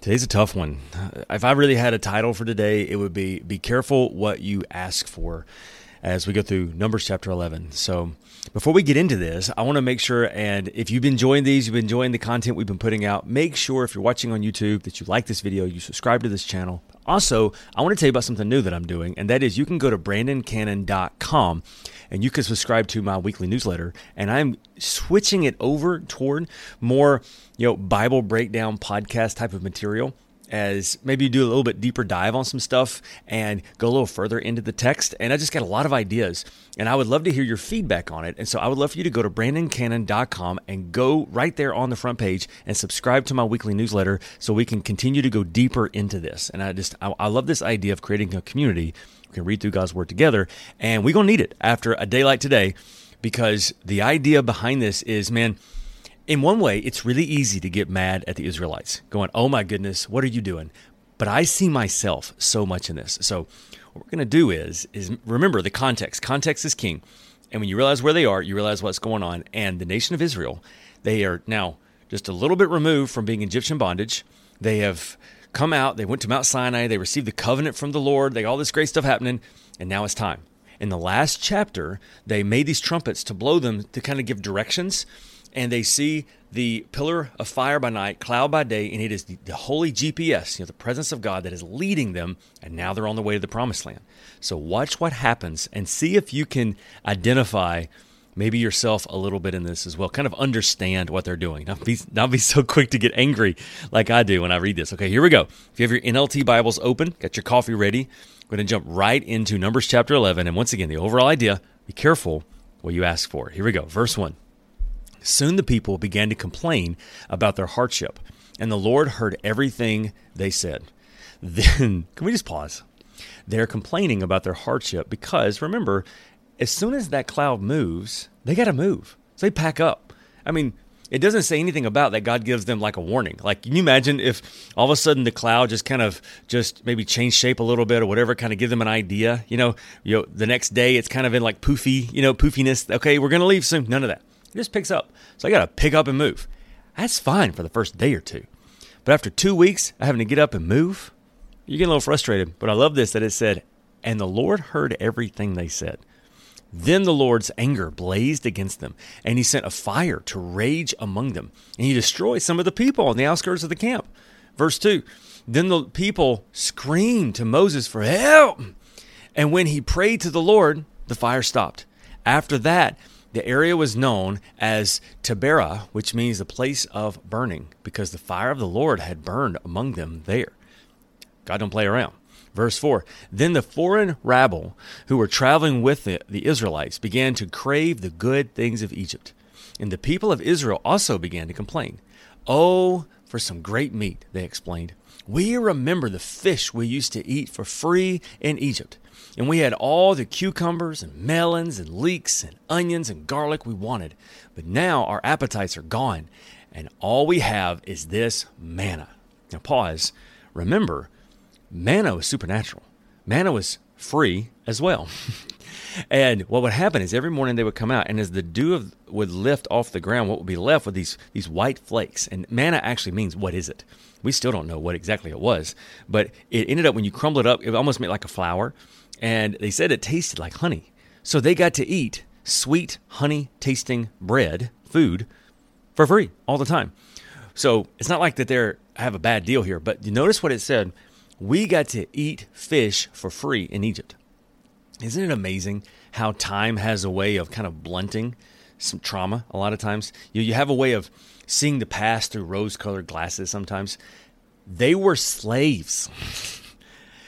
today's a tough one. If I really had a title for today, it would be Be Careful What You Ask For as we go through Numbers chapter 11. So, before we get into this, I want to make sure, and if you've been enjoying these, you've been enjoying the content we've been putting out, make sure if you're watching on YouTube that you like this video, you subscribe to this channel. Also, I want to tell you about something new that I'm doing, and that is you can go to brandoncannon.com and you can subscribe to my weekly newsletter. And I'm switching it over toward more, you know, Bible breakdown podcast type of material as maybe do a little bit deeper dive on some stuff and go a little further into the text. And I just got a lot of ideas, and I would love to hear your feedback on it. And so I would love for you to go to brandoncannon.com and go right there on the front page and subscribe to my weekly newsletter so we can continue to go deeper into this. And I just, I, I love this idea of creating a community. We can read through God's word together, and we're going to need it after a day like today because the idea behind this is, man, in one way, it's really easy to get mad at the Israelites, going, oh my goodness, what are you doing? But I see myself so much in this. So what we're going to do is, is remember the context. Context is king. And when you realize where they are, you realize what's going on. And the nation of Israel, they are now just a little bit removed from being Egyptian bondage. They have come out, they went to Mount Sinai, they received the covenant from the Lord, they got all this great stuff happening, and now it's time. In the last chapter, they made these trumpets to blow them to kind of give directions and they see the pillar of fire by night, cloud by day, and it is the, the, holy GPS, you know, the presence of God that is leading them, and now they're on the way to the promised land. So watch what happens and see if you can identify maybe yourself a little bit in this as well. Kind of understand what they're doing. Not be, not be so quick to get angry like I do when I read this. Okay, here we go. If you have your NLT Bibles open, got your coffee ready, we're going to jump right into Numbers chapter 11. And once again, the overall idea be careful what you ask for. Here we go. Verse 1. Soon the people began to complain about their hardship, and the Lord heard everything they said. Then, can we just pause? They're complaining about their hardship because, remember, as soon as that cloud moves, they got to move. So they pack up. I mean, it doesn't say anything about that God gives them like a warning. Like, can you imagine if all of a sudden the cloud just kind of just maybe change shape a little bit or whatever, kind of give them an idea? You know, you know, the next day it's kind of in like poofy, you know, poofiness. Okay, we're gonna leave soon. None of that. It just picks up. So I got to pick up and move. That's fine for the first day or two. But after two weeks having to get up and move, you get a little frustrated. But I love this that it said, and the Lord heard everything they said. Then the Lord's anger blazed against them, and he sent a fire to rage among them, and he destroyed some of the people on the outskirts of the camp. Verse 2 Then the people screamed to Moses for help. And when he prayed to the Lord, the fire stopped. After that, the area was known as Taberah, which means the place of burning, because the fire of the Lord had burned among them there. God don't play around. Verse 4 Then the foreign rabble who were traveling with the, the Israelites began to crave the good things of Egypt. And the people of Israel also began to complain. Oh, for some great meat, they explained. We remember the fish we used to eat for free in Egypt and we had all the cucumbers and melons and leeks and onions and garlic we wanted. But now our appetites are gone, and all we have is this manna. Now, pause. Remember, manna was supernatural, manna was free as well. and what would happen is every morning they would come out, and as the dew of, would lift off the ground, what would be left were these, these white flakes. And manna actually means what is it? We still don't know what exactly it was, but it ended up when you crumble it up, it almost made like a flour and they said it tasted like honey. So they got to eat sweet, honey tasting bread, food, for free all the time. So it's not like that they have a bad deal here, but you notice what it said. We got to eat fish for free in Egypt. Isn't it amazing how time has a way of kind of blunting some trauma a lot of times? You, you have a way of seeing the past through rose colored glasses sometimes. They were slaves.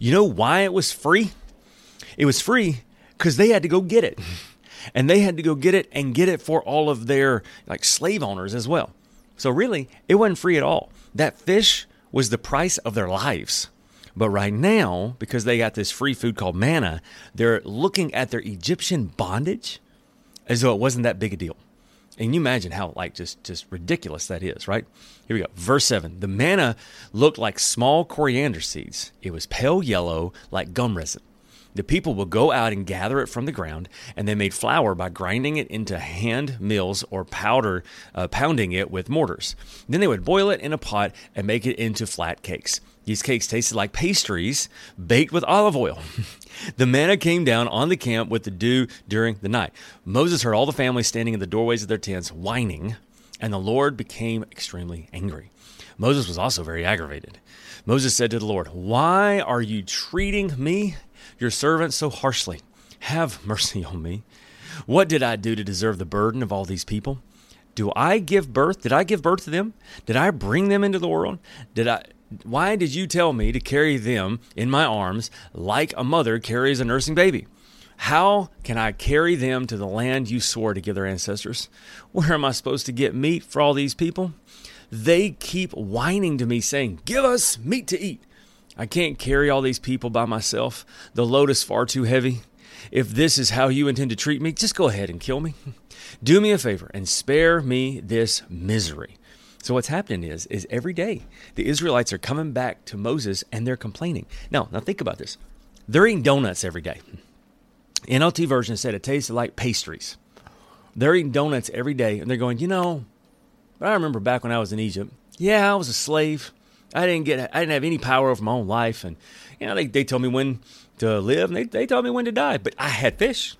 you know why it was free? It was free because they had to go get it. And they had to go get it and get it for all of their like slave owners as well. So really, it wasn't free at all. That fish was the price of their lives. But right now, because they got this free food called manna, they're looking at their Egyptian bondage as though it wasn't that big a deal. And you imagine how like just just ridiculous that is, right? Here we go. Verse 7. The manna looked like small coriander seeds. It was pale yellow like gum resin. The people would go out and gather it from the ground, and they made flour by grinding it into hand mills or powder, uh, pounding it with mortars. Then they would boil it in a pot and make it into flat cakes. These cakes tasted like pastries baked with olive oil. the manna came down on the camp with the dew during the night. Moses heard all the families standing in the doorways of their tents whining, and the Lord became extremely angry. Moses was also very aggravated. Moses said to the Lord, Why are you treating me, your servant, so harshly? Have mercy on me. What did I do to deserve the burden of all these people? Do I give birth? Did I give birth to them? Did I bring them into the world? Did I why did you tell me to carry them in my arms like a mother carries a nursing baby? How can I carry them to the land you swore to give their ancestors? Where am I supposed to get meat for all these people? They keep whining to me, saying, Give us meat to eat. I can't carry all these people by myself. The load is far too heavy. If this is how you intend to treat me, just go ahead and kill me. Do me a favor and spare me this misery. So what's happening is is every day the Israelites are coming back to Moses and they're complaining. Now, now think about this. They're eating donuts every day. NLT version said it tasted like pastries. They're eating donuts every day and they're going, you know, I remember back when I was in Egypt. Yeah, I was a slave. I didn't get I didn't have any power over my own life and you know they, they told me when to live and they, they told me when to die. But I had fish.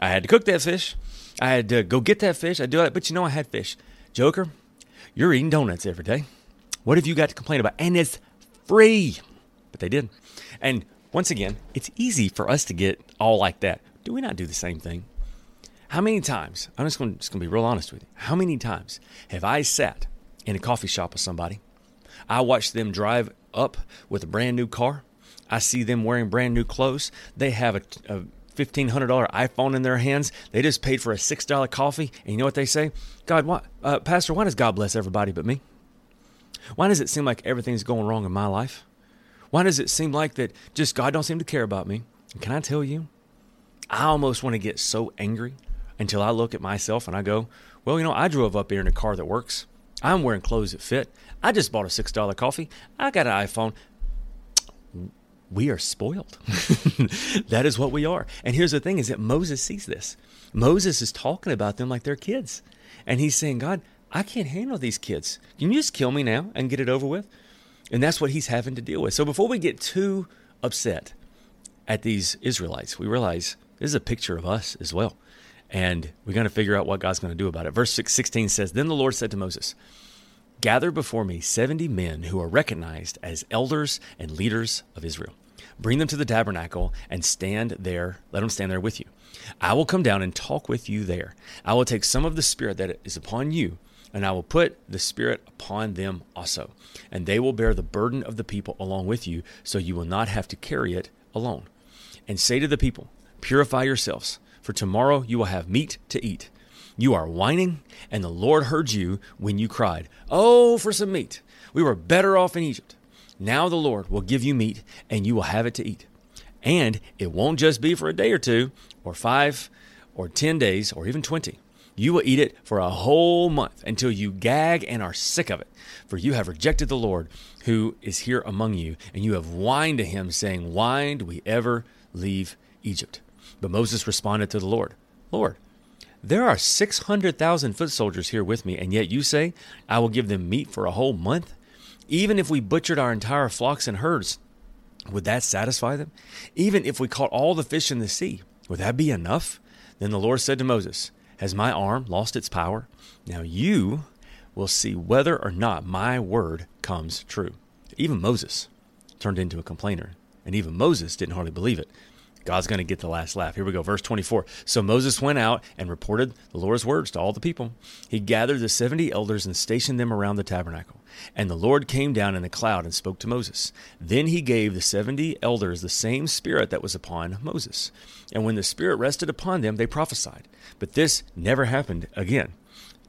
I had to cook that fish. I had to go get that fish. I do it, but you know I had fish. Joker, you're eating donuts every day. What have you got to complain about? And it's free. But they did. And once again, it's easy for us to get all like that. Do we not do the same thing? How many times, I'm just going, to be real honest with you, how many times have I sat in a coffee shop with somebody? I watched them drive up with a brand new car. I see them wearing brand new clothes. They have a, a $1,500 iPhone in their hands. They just paid for a $6 coffee. And you know what they say? God, why, uh, Pastor, why does God bless everybody but me? Why does it seem like everything's going wrong in my life? Why does it seem like that just God don't seem to care about me? And can I tell you, I almost want to get so angry until I look at myself and I go, well, you know, I drove up here in a car that works. I'm wearing clothes that fit. I just bought a $6 coffee. I got an iPhone we are spoiled. that is what we are. And here's the thing is that Moses sees this. Moses is talking about them like they're kids. And he's saying, God, I can't handle these kids. Can you just kill me now and get it over with? And that's what he's having to deal with. So before we get too upset at these Israelites, we realize this is a picture of us as well. And we're going to figure out what God's going to do about it. Verse 16 says, Then the Lord said to Moses, Gather before me 70 men who are recognized as elders and leaders of Israel. Bring them to the tabernacle and stand there. Let them stand there with you. I will come down and talk with you there. I will take some of the Spirit that is upon you, and I will put the Spirit upon them also. And they will bear the burden of the people along with you, so you will not have to carry it alone. And say to the people, Purify yourselves, for tomorrow you will have meat to eat. You are whining, and the Lord heard you when you cried, Oh, for some meat! We were better off in Egypt. Now the Lord will give you meat, and you will have it to eat. And it won't just be for a day or two, or five, or ten days, or even twenty. You will eat it for a whole month until you gag and are sick of it. For you have rejected the Lord who is here among you, and you have whined to him, saying, Why do we ever leave Egypt? But Moses responded to the Lord, Lord, there are 600,000 foot soldiers here with me, and yet you say, I will give them meat for a whole month? Even if we butchered our entire flocks and herds, would that satisfy them? Even if we caught all the fish in the sea, would that be enough? Then the Lord said to Moses, Has my arm lost its power? Now you will see whether or not my word comes true. Even Moses turned into a complainer, and even Moses didn't hardly believe it. God's going to get the last laugh. Here we go, verse 24. So Moses went out and reported the Lord's words to all the people. He gathered the 70 elders and stationed them around the tabernacle. And the Lord came down in a cloud and spoke to Moses. Then he gave the 70 elders the same spirit that was upon Moses. And when the spirit rested upon them, they prophesied. But this never happened again.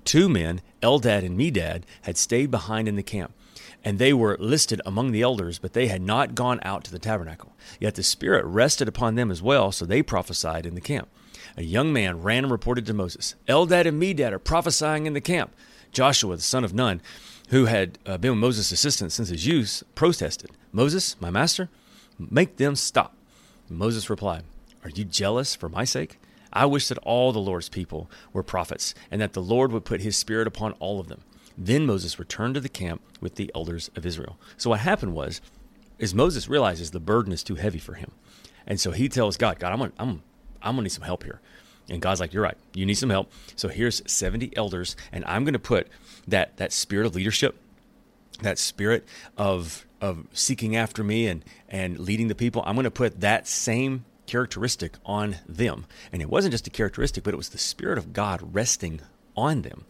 Two men, Eldad and Medad, had stayed behind in the camp and they were listed among the elders, but they had not gone out to the tabernacle. Yet the Spirit rested upon them as well, so they prophesied in the camp. A young man ran and reported to Moses, Eldad and Medad are prophesying in the camp. Joshua, the son of Nun, who had uh, been Moses' assistant since his youth, protested, Moses, my master, make them stop. Moses replied, Are you jealous for my sake? I wish that all the Lord's people were prophets, and that the Lord would put his spirit upon all of them. Then Moses returned to the camp with the elders of Israel. So what happened was, is Moses realizes the burden is too heavy for him. And so he tells God, God, I'm gonna, I'm, I'm gonna need some help here. And God's like, You're right, you need some help. So here's 70 elders, and I'm gonna put that that spirit of leadership, that spirit of of seeking after me and and leading the people, I'm gonna put that same characteristic on them. And it wasn't just a characteristic, but it was the spirit of God resting on them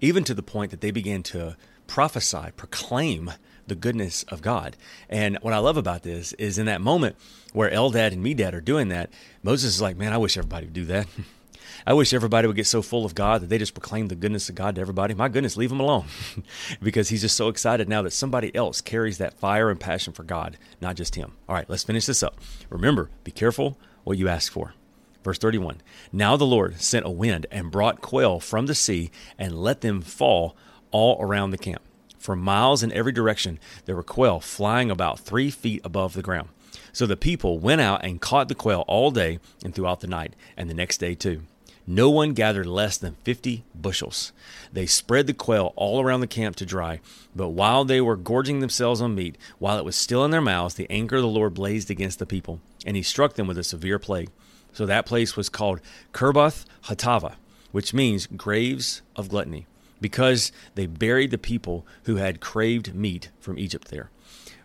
even to the point that they began to prophesy, proclaim the goodness of God. And what I love about this is in that moment where Eldad and Medad are doing that, Moses is like, man, I wish everybody would do that. I wish everybody would get so full of God that they just proclaim the goodness of God to everybody. My goodness, leave him alone. because he's just so excited now that somebody else carries that fire and passion for God, not just him. All right, let's finish this up. Remember, be careful what you ask for. Verse 31 Now the Lord sent a wind and brought quail from the sea and let them fall all around the camp. For miles in every direction, there were quail flying about three feet above the ground. So the people went out and caught the quail all day and throughout the night, and the next day too. No one gathered less than fifty bushels. They spread the quail all around the camp to dry. But while they were gorging themselves on meat, while it was still in their mouths, the anger of the Lord blazed against the people, and he struck them with a severe plague. So that place was called Kerboth Hatava, which means graves of gluttony, because they buried the people who had craved meat from Egypt there.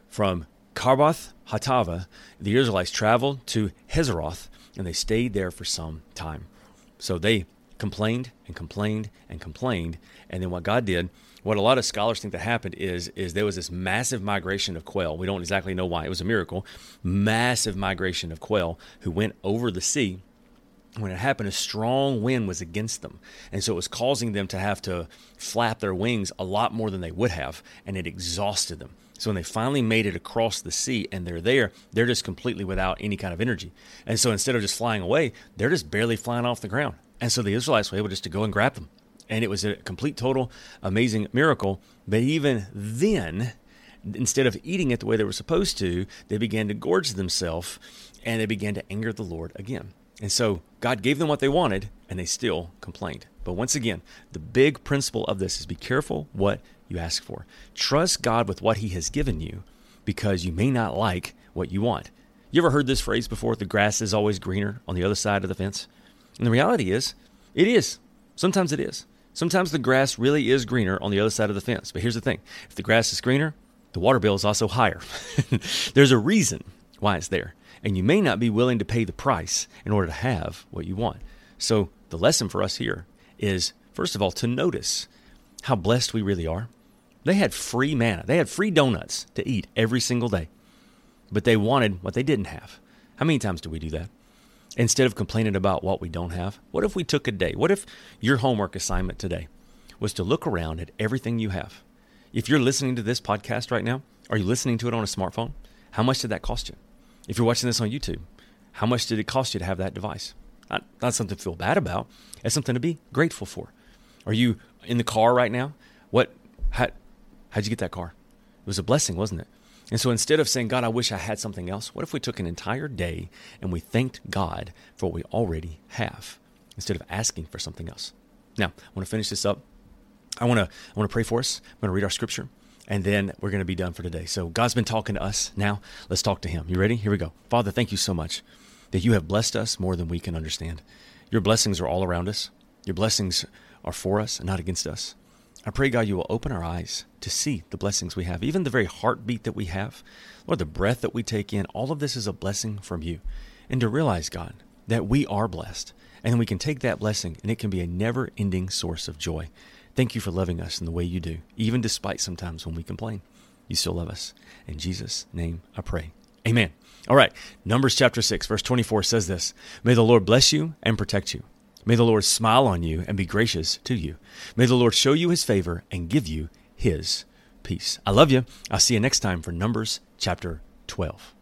From Kerboth Hatava, the Israelites traveled to Hazeroth, and they stayed there for some time. So they complained and complained and complained, and then what God did what a lot of scholars think that happened is is there was this massive migration of quail. We don't exactly know why. It was a miracle. Massive migration of quail who went over the sea. When it happened, a strong wind was against them. And so it was causing them to have to flap their wings a lot more than they would have, and it exhausted them. So when they finally made it across the sea and they're there, they're just completely without any kind of energy. And so instead of just flying away, they're just barely flying off the ground. And so the Israelites were able just to go and grab them and it was a complete, total, amazing miracle. But even then, instead of eating it the way they were supposed to, they began to gorge themselves and they began to anger the Lord again. And so God gave them what they wanted and they still complained. But once again, the big principle of this is be careful what you ask for. Trust God with what He has given you because you may not like what you want. You ever heard this phrase before? The grass is always greener on the other side of the fence. And the reality is, it is. Sometimes it is. Sometimes the grass really is greener on the other side of the fence. But here's the thing if the grass is greener, the water bill is also higher. There's a reason why it's there. And you may not be willing to pay the price in order to have what you want. So the lesson for us here is, first of all, to notice how blessed we really are. They had free manna, they had free donuts to eat every single day, but they wanted what they didn't have. How many times do we do that? Instead of complaining about what we don't have, what if we took a day? What if your homework assignment today was to look around at everything you have? If you're listening to this podcast right now, are you listening to it on a smartphone? How much did that cost you? If you're watching this on YouTube, how much did it cost you to have that device? Not, not something to feel bad about. It's something to be grateful for. Are you in the car right now? What? How, how'd you get that car? It was a blessing, wasn't it? And so instead of saying, God, I wish I had something else, what if we took an entire day and we thanked God for what we already have instead of asking for something else? Now, I want to finish this up. I want to I want to pray for us. I'm going to read our scripture and then we're going to be done for today. So God's been talking to us. Now, let's talk to him. You ready? Here we go. Father, thank you so much that you have blessed us more than we can understand. Your blessings are all around us. Your blessings are for us and not against us. I pray, God, you will open our eyes to see the blessings we have, even the very heartbeat that we have, Lord, the breath that we take in. All of this is a blessing from you. And to realize, God, that we are blessed. And we can take that blessing and it can be a never ending source of joy. Thank you for loving us in the way you do, even despite sometimes when we complain. You still love us. In Jesus' name I pray. Amen. All right. Numbers chapter 6, verse 24 says this May the Lord bless you and protect you. May the Lord smile on you and be gracious to you. May the Lord show you his favor and give you his peace. I love you. I'll see you next time for Numbers chapter 12.